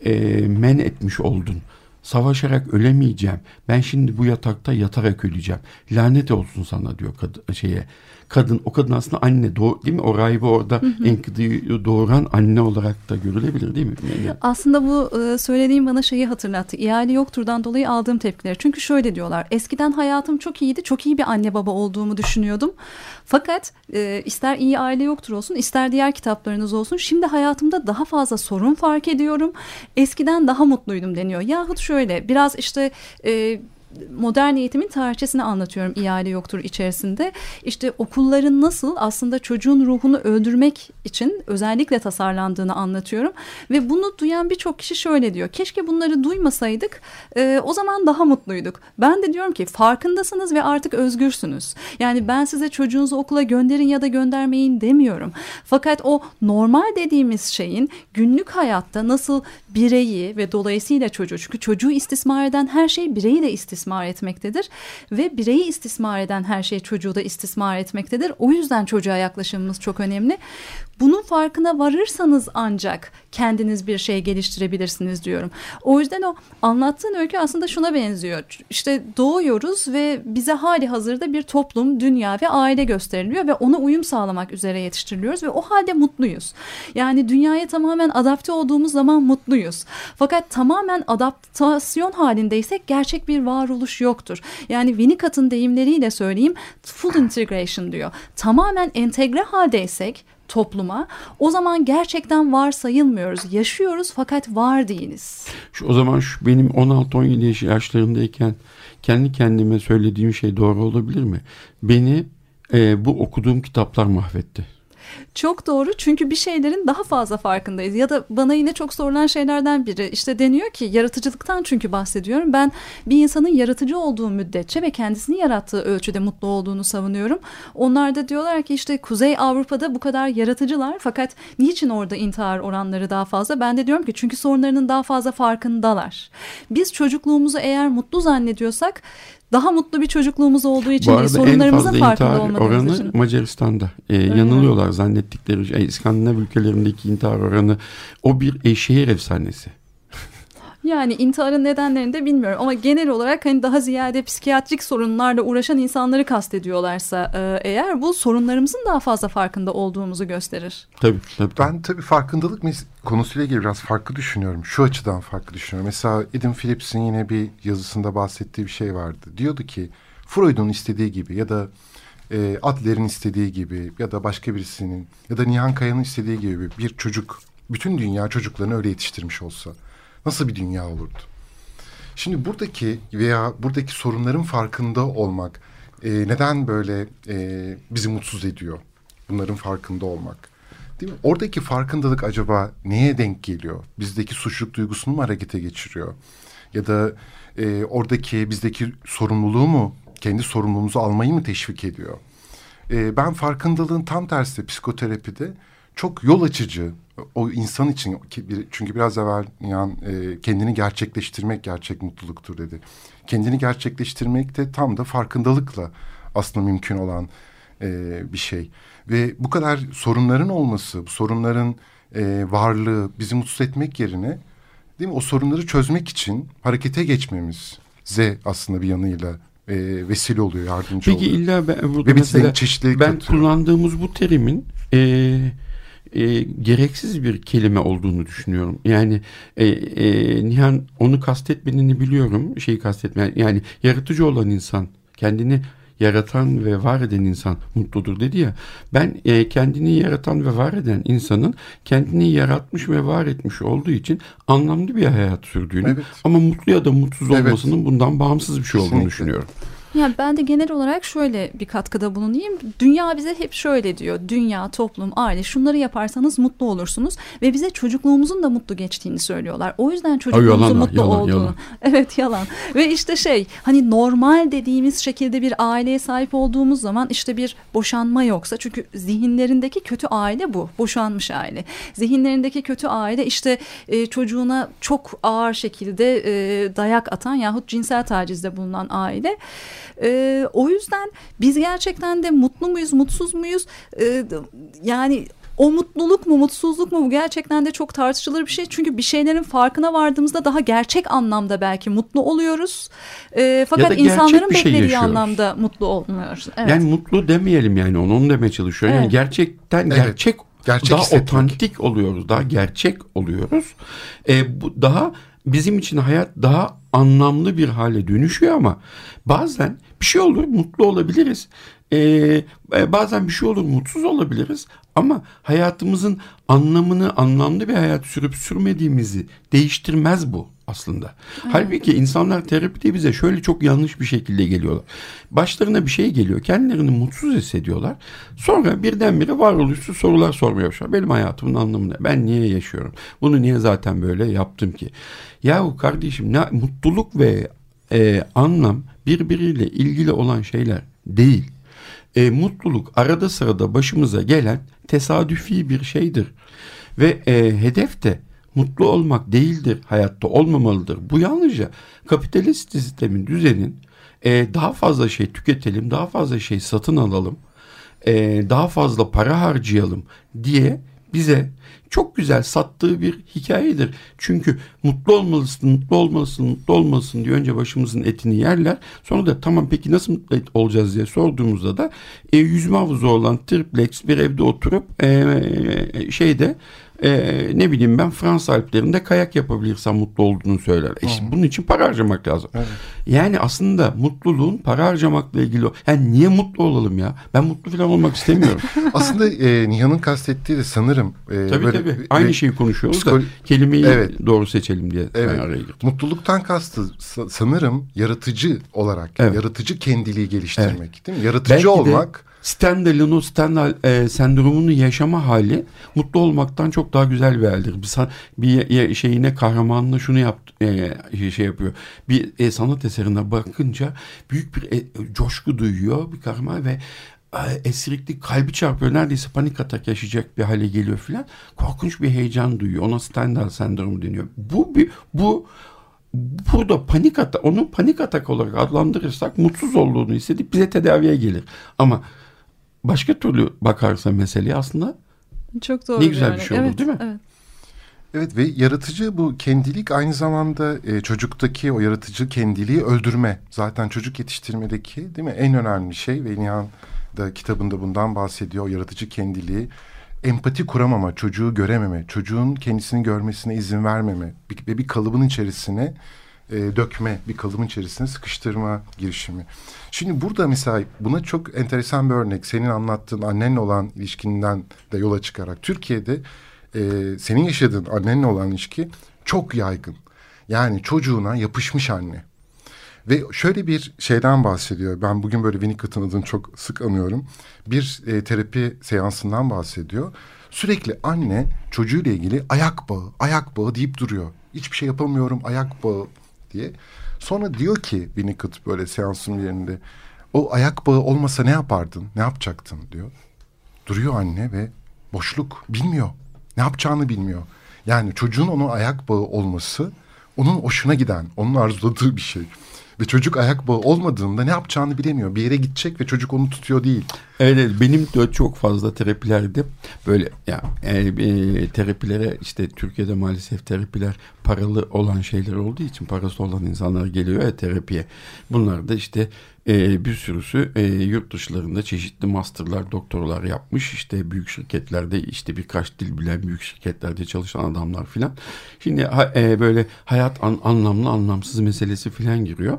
e, men etmiş oldun. Savaşarak ölemeyeceğim. Ben şimdi bu yatakta yatarak öleceğim. Lanet olsun sana diyor kad şeye. Kadın o kadın aslında anne doğ değil mi? O rahibi orada Enkidu'yu doğuran anne olarak da görülebilir değil mi? Yani, Aslında bu e, söylediğim bana şeyi hatırlattı. İhale yokturdan dolayı aldığım tepkileri. Çünkü şöyle diyorlar. Eskiden hayatım çok iyiydi. Çok iyi bir anne baba olduğumu düşünüyordum. Fakat e, ister iyi aile yoktur olsun ister diğer kitaplarınız olsun. Şimdi hayatımda daha fazla sorun fark ediyorum. Eskiden daha mutluydum deniyor. Yahut şöyle biraz işte... E, modern eğitimin tarihçesini anlatıyorum ihale yoktur içerisinde. İşte okulların nasıl aslında çocuğun ruhunu öldürmek için özellikle tasarlandığını anlatıyorum. Ve bunu duyan birçok kişi şöyle diyor. Keşke bunları duymasaydık e, o zaman daha mutluyduk. Ben de diyorum ki farkındasınız ve artık özgürsünüz. Yani ben size çocuğunuzu okula gönderin ya da göndermeyin demiyorum. Fakat o normal dediğimiz şeyin günlük hayatta nasıl bireyi ve dolayısıyla çocuğu çünkü çocuğu istismar eden her şey bireyi de istismar etmektedir ve bireyi istismar eden her şey çocuğu da istismar etmektedir. O yüzden çocuğa yaklaşımımız çok önemli. Bunun farkına varırsanız ancak kendiniz bir şey geliştirebilirsiniz diyorum. O yüzden o anlattığın öykü aslında şuna benziyor. İşte doğuyoruz ve bize hali hazırda bir toplum, dünya ve aile gösteriliyor ve ona uyum sağlamak üzere yetiştiriliyoruz ve o halde mutluyuz. Yani dünyaya tamamen adapte olduğumuz zaman mutluyuz. Fakat tamamen adaptasyon halindeysek gerçek bir varoluş yoktur. Yani Winnicott'ın deyimleriyle söyleyeyim full integration diyor. Tamamen entegre haldeysek topluma o zaman gerçekten var sayılmıyoruz. Yaşıyoruz fakat var değiliz. Şu, o zaman şu benim 16-17 yaş yaşlarındayken kendi kendime söylediğim şey doğru olabilir mi? Beni e, bu okuduğum kitaplar mahvetti. Çok doğru çünkü bir şeylerin daha fazla farkındayız. Ya da bana yine çok sorulan şeylerden biri işte deniyor ki yaratıcılıktan çünkü bahsediyorum. Ben bir insanın yaratıcı olduğu müddetçe ve kendisini yarattığı ölçüde mutlu olduğunu savunuyorum. Onlar da diyorlar ki işte Kuzey Avrupa'da bu kadar yaratıcılar fakat niçin orada intihar oranları daha fazla? Ben de diyorum ki çünkü sorunlarının daha fazla farkındalar. Biz çocukluğumuzu eğer mutlu zannediyorsak daha mutlu bir çocukluğumuz olduğu için Bu arada en fazla farkında intihar oranı için. Macaristan'da. Ee, yanılıyorlar zannettikleri şey. İskandinav ülkelerindeki intihar oranı o bir e, şehir efsanesi. Yani intiharın nedenlerini de bilmiyorum ama genel olarak hani daha ziyade psikiyatrik sorunlarla uğraşan insanları kastediyorlarsa e, eğer bu sorunlarımızın daha fazla farkında olduğumuzu gösterir. Tabii tabii. Ben tabii farkındalık mes- konusuyla ilgili biraz farklı düşünüyorum. Şu açıdan farklı düşünüyorum. Mesela Edin Phillips'in yine bir yazısında bahsettiği bir şey vardı. Diyordu ki Freud'un istediği gibi ya da e, Adler'in istediği gibi ya da başka birisinin ya da Nihan Kaya'nın istediği gibi bir çocuk bütün dünya çocuklarını öyle yetiştirmiş olsa nasıl bir dünya olurdu? Şimdi buradaki veya buradaki sorunların farkında olmak e, neden böyle e, bizi mutsuz ediyor? Bunların farkında olmak. Değil mi? Oradaki farkındalık acaba neye denk geliyor? Bizdeki suçluluk duygusunu mu harekete geçiriyor? Ya da e, oradaki bizdeki sorumluluğu mu, kendi sorumluluğumuzu almayı mı teşvik ediyor? E, ben farkındalığın tam tersi psikoterapide çok yol açıcı o insan için çünkü biraz evvel yani e, kendini gerçekleştirmek gerçek mutluluktur dedi. Kendini gerçekleştirmek de tam da farkındalıkla aslında mümkün olan e, bir şey. Ve bu kadar sorunların olması, bu sorunların e, varlığı bizi mutsuz etmek yerine değil mi o sorunları çözmek için harekete geçmemize aslında bir yanıyla e, vesile oluyor, yardımcı Peki oluyor. illa ben burada Ve mesela ben katıyor. kullandığımız bu terimin e, e, gereksiz bir kelime olduğunu düşünüyorum. Yani e, e, Nihan onu kastetmediğini biliyorum. Şeyi kastetme yani yaratıcı olan insan kendini yaratan ve var eden insan mutludur dedi ya. Ben e, kendini yaratan ve var eden insanın kendini yaratmış ve var etmiş olduğu için anlamlı bir hayat sürdüğünü Evet. ama mutlu ya da mutsuz Evet. olmasının bundan bağımsız bir şey olduğunu Kesinlikle. düşünüyorum. Yani ben de genel olarak şöyle bir katkıda bulunayım. Dünya bize hep şöyle diyor. Dünya, toplum, aile şunları yaparsanız mutlu olursunuz. Ve bize çocukluğumuzun da mutlu geçtiğini söylüyorlar. O yüzden çocukluğumuzun yalan, mutlu yalan, olduğunu. yalan. [laughs] Evet yalan. Ve işte şey hani normal dediğimiz şekilde bir aileye sahip olduğumuz zaman işte bir boşanma yoksa. Çünkü zihinlerindeki kötü aile bu. Boşanmış aile. Zihinlerindeki kötü aile işte e, çocuğuna çok ağır şekilde e, dayak atan yahut cinsel tacizde bulunan aile. E, o yüzden biz gerçekten de mutlu muyuz, mutsuz muyuz? E, yani o mutluluk mu, mutsuzluk mu bu gerçekten de çok tartışılır bir şey. Çünkü bir şeylerin farkına vardığımızda daha gerçek anlamda belki mutlu oluyoruz. E, fakat insanların bir şey beklediği yaşıyoruz. anlamda mutlu olmuyoruz. Evet. Yani mutlu demeyelim yani onu, onu demeye çalışıyorum. Yani Evet. gerçekten Evet. gerçek Gerçek daha hissetmek. otantik oluyoruz. Daha gerçek oluyoruz. E, bu daha bizim için hayat daha anlamlı bir hale dönüşüyor ama bazen bir şey olur mutlu olabiliriz. E, e, bazen bir şey olur mutsuz olabiliriz ama hayatımızın anlamını anlamlı bir hayat sürüp sürmediğimizi değiştirmez bu aslında. Halbuki insanlar terapide bize şöyle çok yanlış bir şekilde geliyorlar. Başlarına bir şey geliyor. Kendilerini mutsuz hissediyorlar. Sonra birdenbire varoluşsuz sorular sormaya başlıyorlar. Benim hayatımın anlamı ne? Ben niye yaşıyorum? Bunu niye zaten böyle yaptım ki? Yahu kardeşim ne, mutluluk ve e, anlam birbiriyle ilgili olan şeyler değil. E, mutluluk arada sırada başımıza gelen tesadüfi bir şeydir. Ve e, hedef de mutlu olmak değildir, hayatta olmamalıdır. Bu yalnızca kapitalist sistemin, düzenin e, daha fazla şey tüketelim, daha fazla şey satın alalım, e, daha fazla para harcayalım diye bize çok güzel sattığı bir hikayedir. Çünkü mutlu olmalısın, mutlu olmalısın, mutlu olmalısın diye önce başımızın etini yerler. Sonra da tamam peki nasıl mutlu olacağız diye sorduğumuzda da e, yüzme havuzu olan triplex bir evde oturup e, şeyde e, ne bileyim ben Fransız Alplerinde kayak yapabilirsen mutlu olduğunu söyler. E şimdi bunun için para harcamak lazım. Yani aslında mutluluğun para harcamakla ilgili. Yani niye mutlu olalım ya? Ben mutlu falan olmak istemiyorum. [laughs] Aslında e, Nihan'ın kastettiği de sanırım e, tabii böyle- tabii. Aynı şeyi konuşuyoruz da psikolo- kelimeyi Evet. doğru seçelim diye Evet. araya girdim. Mutluluktan kastı sa- sanırım yaratıcı olarak, Evet. yaratıcı kendiliği geliştirmek değil mi? Yaratıcı Belki de- olmak Stendhal'ın o Stendhal e, sendromunu yaşama hali mutlu olmaktan çok daha güzel bir haldir. Bir, bir şeyine kahramanına şunu yap e, şey yapıyor. Bir e, sanat eserine bakınca büyük bir e, coşku duyuyor bir kahraman ve e, esirikli kalbi çarpıyor. Neredeyse panik atak yaşayacak bir hale geliyor filan. Korkunç bir heyecan duyuyor. Ona Stendhal sendromu deniyor. Bu bir bu burada panik atak onu panik atak olarak adlandırırsak mutsuz olduğunu hissedip bize tedaviye gelir. Ama başka türlü bakarsa meseleye aslında çok doğru ne güzel bir şey olur evet, değil mi? Evet. Evet ve yaratıcı bu kendilik aynı zamanda e, çocuktaki o yaratıcı kendiliği öldürme. Zaten çocuk yetiştirmedeki değil mi en önemli şey ve Nihan da kitabında bundan bahsediyor. O yaratıcı kendiliği empati kuramama, çocuğu görememe, çocuğun kendisini görmesine izin vermeme ve bir kalıbın içerisine e, dökme, bir kalıbın içerisine sıkıştırma girişimi. Şimdi burada mesela buna çok enteresan bir örnek. Senin anlattığın annenle olan ilişkinden de yola çıkarak Türkiye'de e, senin yaşadığın annenle olan ilişki çok yaygın. Yani çocuğuna yapışmış anne. Ve şöyle bir şeyden bahsediyor. Ben bugün böyle Winnicott'ın adını çok sık anıyorum. Bir e, terapi seansından bahsediyor. Sürekli anne çocuğuyla ilgili ayak bağı, ayak bağı deyip duruyor. Hiçbir şey yapamıyorum, ayak bağı diye. Sonra diyor ki Winnicott böyle seansın yerinde. O ayak bağı olmasa ne yapardın, ne yapacaktın diyor. Duruyor anne ve boşluk, bilmiyor. Ne yapacağını bilmiyor. Yani çocuğun onun ayak bağı olması onun hoşuna giden, onun arzuladığı bir şey. Ve çocuk ayak bağı olmadığında ne yapacağını bilemiyor. Bir yere gidecek ve çocuk onu tutuyor değil. Evet, evet benim de çok fazla terapilerde böyle ya yani, e, terapilere işte Türkiye'de maalesef terapiler paralı olan şeyler olduğu için parası olan insanlar geliyor ya terapiye. Bunlar da işte e, bir sürüsü e, yurt dışlarında çeşitli masterlar, doktorlar yapmış. İşte büyük şirketlerde işte birkaç dil bilen büyük şirketlerde çalışan adamlar filan. Şimdi ha, e, böyle hayat an, anlamlı anlamsız meselesi filan giriyor.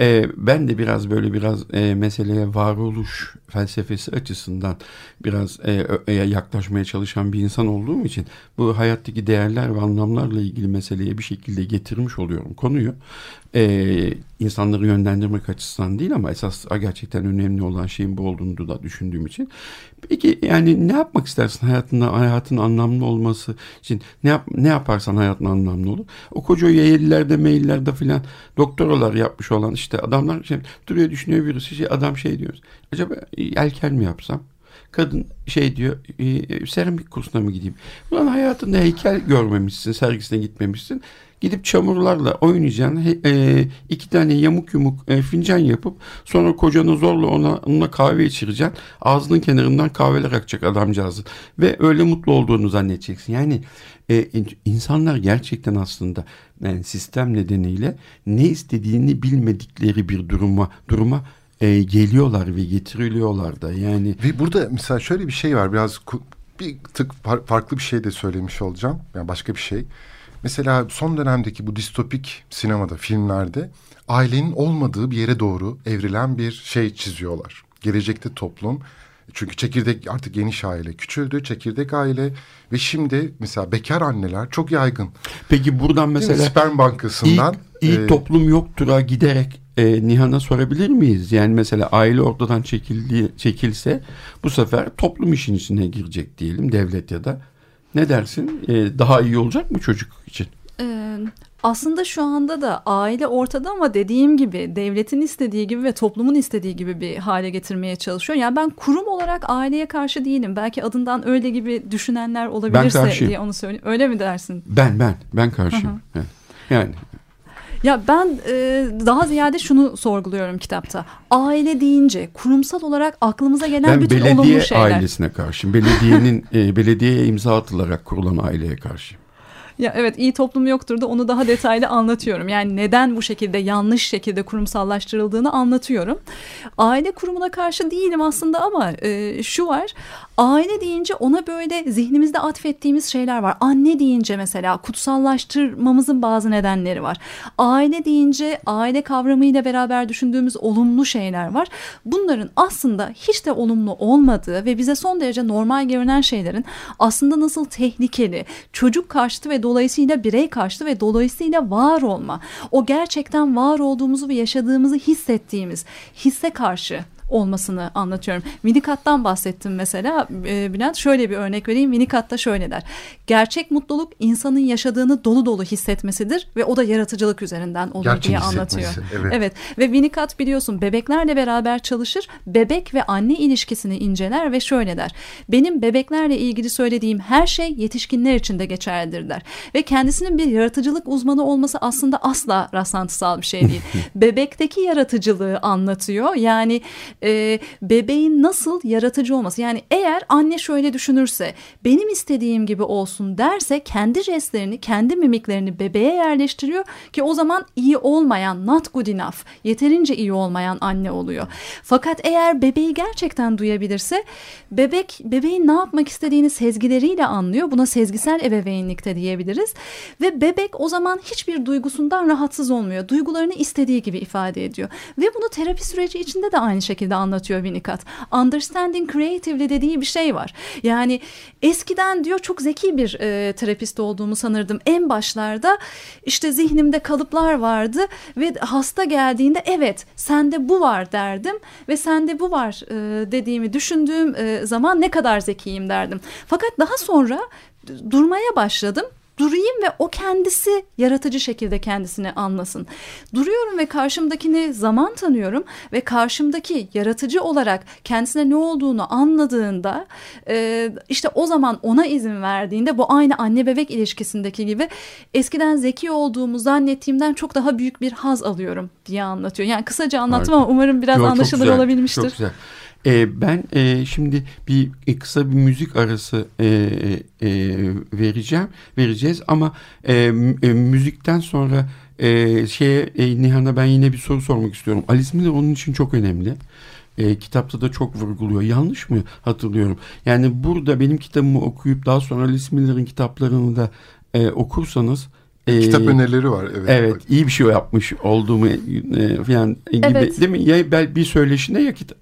E, ben de biraz böyle biraz e, meseleye varoluş felsefesi açısından biraz e, e, yaklaşmaya çalışan bir insan olduğum için bu hayattaki değerler ve anlamlarla ilgili meseleye bir şekilde getirmiş oluyorum konuyu. E, insanları yönlendirmek açısından değil ama esas gerçekten önemli olan şeyin bu olduğunu da düşündüğüm için. Peki yani ne yapmak istersin hayatında hayatın anlamlı olması için ne yap, ne yaparsan hayatın anlamlı olur. O koca Yale'lerde maillerde filan doktoralar yapmış olan işte adamlar şey, duruyor düşünüyor birisi şey adam şey diyor. Acaba yelken mi yapsam? Kadın şey diyor e, seramik kursuna mı gideyim? Ulan hayatında heykel görmemişsin, sergisine gitmemişsin. Gidip çamurlarla oynayacaksın. E, iki tane yamuk yumuk e, fincan yapıp sonra kocanı zorla ona, onunla kahve içireceksin. Ağzının kenarından kahveler akacak adamcağızın. Ve öyle mutlu olduğunu zannedeceksin. Yani e, insanlar gerçekten aslında yani sistem nedeniyle ne istediğini bilmedikleri bir duruma duruma e, geliyorlar ve getiriliyorlar da yani. Ve burada mesela şöyle bir şey var biraz bir tık farklı bir şey de söylemiş olacağım. Yani başka bir şey. Mesela son dönemdeki bu distopik sinemada, filmlerde ailenin olmadığı bir yere doğru evrilen bir şey çiziyorlar. Gelecekte toplum çünkü çekirdek artık geniş aile küçüldü. Çekirdek aile ve şimdi mesela bekar anneler çok yaygın. Peki buradan mesela sperm bankasından ilk, ilk e, toplum yoktur'a giderek e, Nihan'a sorabilir miyiz? Yani mesela aile ortadan çekildi, çekilse bu sefer toplum işin içine girecek diyelim devlet ya da. Ne dersin? E, daha iyi olacak mı çocuk için? Ee, aslında şu anda da aile ortada ama dediğim gibi devletin istediği gibi ve toplumun istediği gibi bir hale getirmeye çalışıyor. Yani ben kurum olarak aileye karşı değilim. Belki adından öyle gibi düşünenler olabilirse diye onu söyleyeyim. Öyle mi dersin? Ben ben ben karşıyım. Yani, yani ya ben e, daha ziyade şunu sorguluyorum kitapta. Aile deyince kurumsal olarak aklımıza gelen ben bütün olumlu şeyler. Ben belediye ailesine karşıyım. Belediyenin e, belediyeye imza atılarak kurulan aileye karşıyım. Ya evet iyi toplum yoktur da onu daha detaylı anlatıyorum. Yani neden bu şekilde yanlış şekilde kurumsallaştırıldığını anlatıyorum. Aile kurumuna karşı değilim aslında ama e, şu var. Aile deyince ona böyle zihnimizde atfettiğimiz şeyler var. Anne deyince mesela kutsallaştırmamızın bazı nedenleri var. Aile deyince aile kavramıyla beraber düşündüğümüz olumlu şeyler var. Bunların aslında hiç de olumlu olmadığı ve bize son derece normal görünen şeylerin aslında nasıl tehlikeli, çocuk karşıtı ve dolayısıyla birey karşıtı ve dolayısıyla var olma. O gerçekten var olduğumuzu ve yaşadığımızı hissettiğimiz hisse karşı olmasını anlatıyorum. Winnicott'tan bahsettim mesela e, Bülent. Şöyle bir örnek vereyim. Winnicott şöyle der. Gerçek mutluluk insanın yaşadığını dolu dolu hissetmesidir ve o da yaratıcılık üzerinden olur Gerçek diye anlatıyor. Evet. evet ve Winnicott biliyorsun bebeklerle beraber çalışır. Bebek ve anne ilişkisini inceler ve şöyle der. Benim bebeklerle ilgili söylediğim her şey yetişkinler için de geçerlidir der. Ve kendisinin bir yaratıcılık uzmanı olması aslında asla rastlantısal bir şey değil. [laughs] Bebekteki yaratıcılığı anlatıyor. Yani e, bebeğin nasıl yaratıcı olması. Yani eğer anne şöyle düşünürse benim istediğim gibi olsun derse kendi jestlerini, kendi mimiklerini bebeğe yerleştiriyor ki o zaman iyi olmayan, not good enough, yeterince iyi olmayan anne oluyor. Fakat eğer bebeği gerçekten duyabilirse bebek bebeğin ne yapmak istediğini sezgileriyle anlıyor. Buna sezgisel ebeveynlikte diyebiliriz. Ve bebek o zaman hiçbir duygusundan rahatsız olmuyor. Duygularını istediği gibi ifade ediyor. Ve bunu terapi süreci içinde de aynı şekilde anlatıyor Winnicott. Understanding creatively dediği bir şey var. Yani eskiden diyor çok zeki bir e, terapist olduğumu sanırdım. En başlarda işte zihnimde kalıplar vardı ve hasta geldiğinde evet sende bu var derdim ve sende bu var e, dediğimi düşündüğüm e, zaman ne kadar zekiyim derdim. Fakat daha sonra durmaya başladım durayım ve o kendisi yaratıcı şekilde kendisini anlasın. Duruyorum ve karşımdakini zaman tanıyorum ve karşımdaki yaratıcı olarak kendisine ne olduğunu anladığında e, işte o zaman ona izin verdiğinde bu aynı anne bebek ilişkisindeki gibi eskiden zeki olduğumu zannettiğimden çok daha büyük bir haz alıyorum diye anlatıyor. Yani kısaca anlattım ama umarım biraz Yo, anlaşılır güzel, olabilmiştir. Çok güzel. E, ben e, şimdi bir e, kısa bir müzik arası e, e, vereceğim, vereceğiz ama e, e, müzikten sonra e, şeye e, Nihan'a ben yine bir soru sormak istiyorum. Alice Miller onun için çok önemli. E, kitapta da çok vurguluyor. Yanlış mı hatırlıyorum? Yani burada benim kitabımı okuyup daha sonra Alice Miller'ın kitaplarını da e, okursanız Kitap önerileri var. Evet. Evet, iyi bir şey yapmış olduğumu e, falan gibi Evet. değil mi? Ya bel- bir söyleşinde ya kitap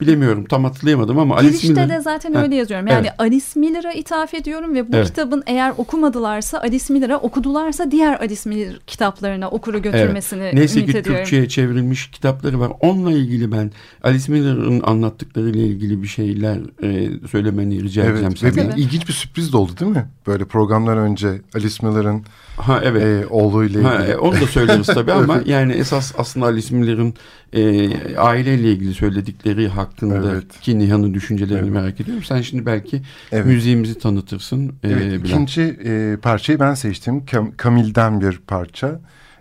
bilemiyorum tam hatırlayamadım ama Alice Girişte Miller de zaten Ha, öyle yazıyorum. Yani evet. Alice Miller'a ithaf ediyorum ve bu Evet. kitabın eğer okumadılarsa Alice Miller'a okudularsa diğer Alice Miller kitaplarına okuru götürmesini Neyse ümit ki ediyorum. Türkçe'ye çevrilmiş kitapları var. Onunla ilgili ben Alice Miller'ın anlattıklarıyla ilgili bir şeyler e, söylemeni rica edeceğim Evet ve senden. bir ilginç bir sürpriz de oldu değil mi? Böyle programlar önce Alice Miller'ın Ha evet. e, oğluyla ilgili. Ha, e, onu da söyleriz tabii [laughs] ama yani esas aslında Alice Miller'ın e, aileyle ilgili söyledikleri hakkında Evet. ki Nihan'ın düşüncelerini Evet. merak ediyorum. Sen şimdi belki Evet. müziğimizi tanıtırsın. e, Evet, Bülent. ikinci e, parçayı ben seçtim. Kam- Kamil'den bir parça.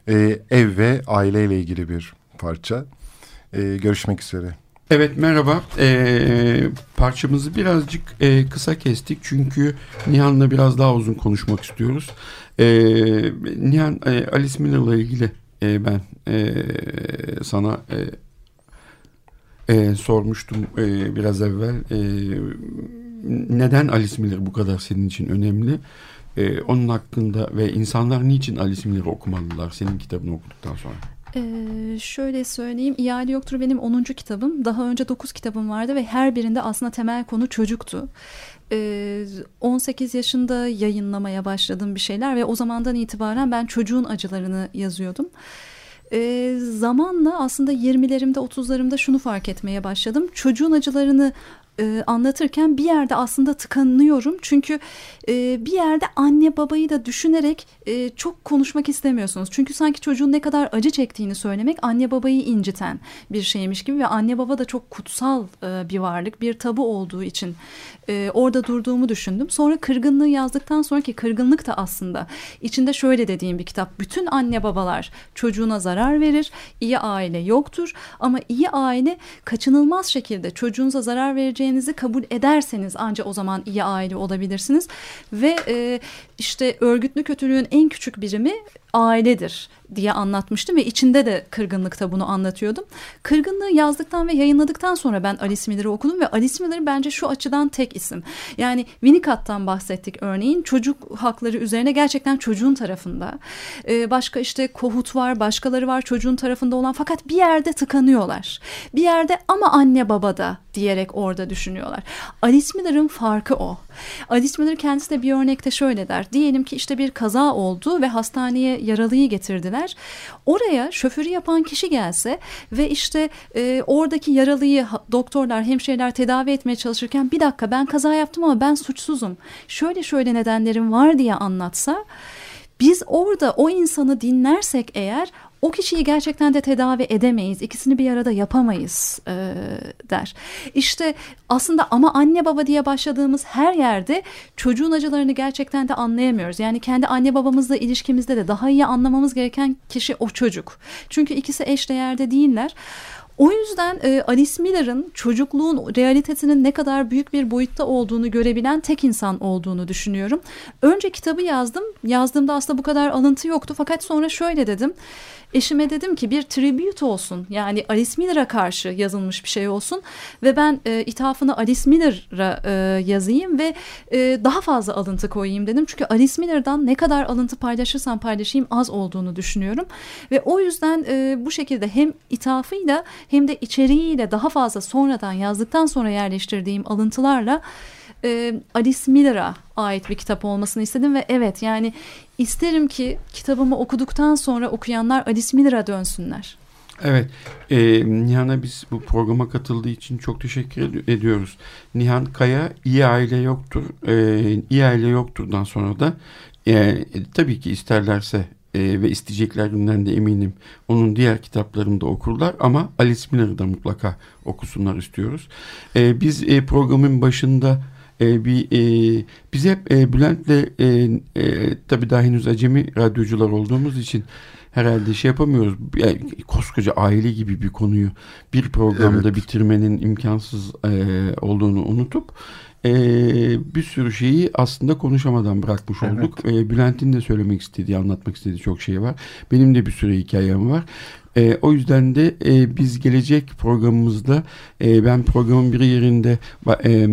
E, ev ve aileyle ilgili bir parça. E, görüşmek üzere. Evet merhaba. Ee, parçamızı birazcık e, kısa kestik çünkü Nihan'la biraz daha uzun konuşmak istiyoruz. Ee, Nihan e, Alice Miller'la ilgili e, ben e, sana e, e, sormuştum e, biraz evvel. E, neden Alice Miller bu kadar senin için önemli? E, onun hakkında ve insanlar niçin Alice Miller'ı okumalılar senin kitabını okuduktan sonra? Ee, şöyle söyleyeyim İhale Yoktur benim 10. kitabım. Daha önce 9 kitabım vardı ve her birinde aslında temel konu çocuktu. Ee, 18 yaşında yayınlamaya başladım bir şeyler ve o zamandan itibaren ben çocuğun acılarını yazıyordum. Ee, zamanla aslında 20'lerimde 30'larımda şunu fark etmeye başladım. Çocuğun acılarını e, anlatırken bir yerde aslında tıkanıyorum. Çünkü e, bir yerde anne babayı da düşünerek e, çok konuşmak istemiyorsunuz. Çünkü sanki çocuğun ne kadar acı çektiğini söylemek anne babayı inciten bir şeymiş gibi ve anne baba da çok kutsal e, bir varlık, bir tabu olduğu için e, orada durduğumu düşündüm. Sonra kırgınlığı yazdıktan sonraki kırgınlık da aslında içinde şöyle dediğim bir kitap. Bütün anne babalar çocuğuna zarar verir. İyi aile yoktur ama iyi aile kaçınılmaz şekilde çocuğunuza zarar vereceğinizi kabul ederseniz ancak o zaman iyi aile olabilirsiniz. Ve e, işte örgütlü kötülüğün en küçük birimi ailedir diye anlatmıştım ve içinde de kırgınlıkta bunu anlatıyordum. Kırgınlığı yazdıktan ve yayınladıktan sonra ben Alice Miller'ı okudum ve Alice Miller bence şu açıdan tek isim. Yani Winnicott'tan bahsettik örneğin çocuk hakları üzerine gerçekten çocuğun tarafında. Ee, başka işte Kohut var, başkaları var çocuğun tarafında olan fakat bir yerde tıkanıyorlar. Bir yerde ama anne baba da diyerek orada düşünüyorlar. Alice Miller'ın farkı o. Alice Miller kendisi de bir örnekte şöyle der. Diyelim ki işte bir kaza oldu ve hastaneye yaralıyı getirdiler. Oraya şoförü yapan kişi gelse ve işte e, oradaki yaralıyı doktorlar, hemşireler tedavi etmeye çalışırken bir dakika ben kaza yaptım ama ben suçsuzum. Şöyle şöyle nedenlerim var diye anlatsa biz orada o insanı dinlersek eğer o kişiyi gerçekten de tedavi edemeyiz. İkisini bir arada yapamayız e, der. İşte aslında ama anne baba diye başladığımız her yerde çocuğun acılarını gerçekten de anlayamıyoruz. Yani kendi anne babamızla ilişkimizde de daha iyi anlamamız gereken kişi o çocuk. Çünkü ikisi eş değerde değiller. O yüzden e, Alice Miller'ın çocukluğun realitesinin ne kadar büyük bir boyutta olduğunu görebilen tek insan olduğunu düşünüyorum. Önce kitabı yazdım. Yazdığımda aslında bu kadar alıntı yoktu fakat sonra şöyle dedim. Eşime dedim ki bir tribute olsun yani Alice Miller'a karşı yazılmış bir şey olsun ve ben e, ithafını Alice Miller'a e, yazayım ve e, daha fazla alıntı koyayım dedim. Çünkü Alice Miller'dan ne kadar alıntı paylaşırsam paylaşayım az olduğunu düşünüyorum ve o yüzden e, bu şekilde hem ithafıyla hem de içeriğiyle daha fazla sonradan yazdıktan sonra yerleştirdiğim alıntılarla e, Alice Miller'a ait bir kitap olmasını istedim ve evet yani isterim ki kitabımı okuduktan sonra okuyanlar Alice Miller'a dönsünler. Evet, e, Nihan'a biz bu programa katıldığı için çok teşekkür ed- ediyoruz. Nihan Kaya, iyi aile yoktur, e, iyi aile yokturdan sonra da e, tabii ki isterlerse e, ve isteyeceklerinden de eminim onun diğer kitaplarını da okurlar ama Alice Miller'ı da mutlaka okusunlar istiyoruz. E, biz e, programın başında e, bir e, biz hep e, Bülent'le e, e, tabii daha henüz acemi radyocular olduğumuz için herhalde şey yapamıyoruz. Yani, koskoca aile gibi bir konuyu bir programda evet. bitirmenin imkansız e, olduğunu unutup e, bir sürü şeyi aslında konuşamadan bırakmış olduk. Evet. E, Bülent'in de söylemek istediği, anlatmak istediği çok şey var. Benim de bir sürü hikayem var. E, o yüzden de e, biz gelecek programımızda e, ben programın bir yerinde e,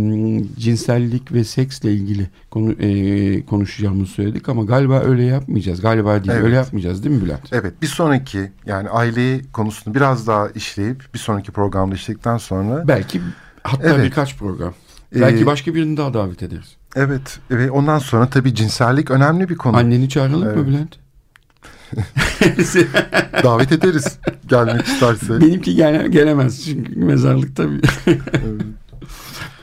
cinsellik ve seksle ilgili konu, e, konuşacağımızı söyledik ama galiba öyle yapmayacağız. Galiba değil evet. öyle yapmayacağız değil mi Bülent? Evet bir sonraki yani aile konusunu biraz daha işleyip bir sonraki programda işledikten sonra. Belki hatta evet. birkaç program. Belki ee, başka birini daha davet ederiz. Evet ve ondan sonra tabii cinsellik önemli bir konu. Anneni çağıralım evet. mı Bülent? [laughs] Davet ederiz gelmek isterse. Benimki gele, gelemez çünkü mezarlık tabii.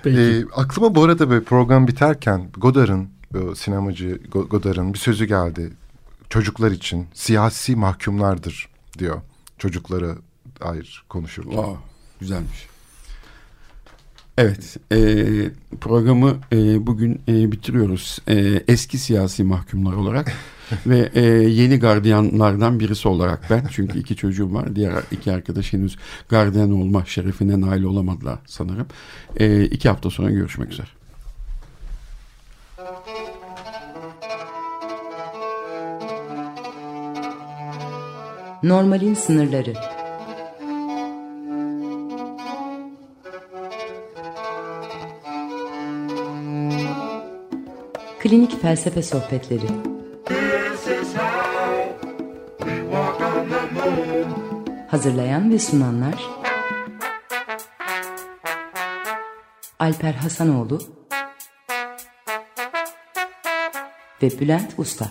Peki. E, aklıma bu arada böyle program biterken Godard'ın sinemacı Godard'ın bir sözü geldi. Çocuklar için siyasi mahkumlardır diyor. Çocuklara dair konuşurken. Wow, güzelmiş. Evet, e, programı e, bugün e, bitiriyoruz. E, eski siyasi mahkumlar olarak. [laughs] ve e, yeni gardiyanlardan birisi olarak ben çünkü iki çocuğum var diğer iki arkadaş henüz gardiyan olma şerefine nail olamadılar sanırım e, iki hafta sonra görüşmek üzere. Normalin sınırları Klinik Felsefe Sohbetleri. Hazırlayan ve sunanlar Alper Hasanoğlu ve Bülent Usta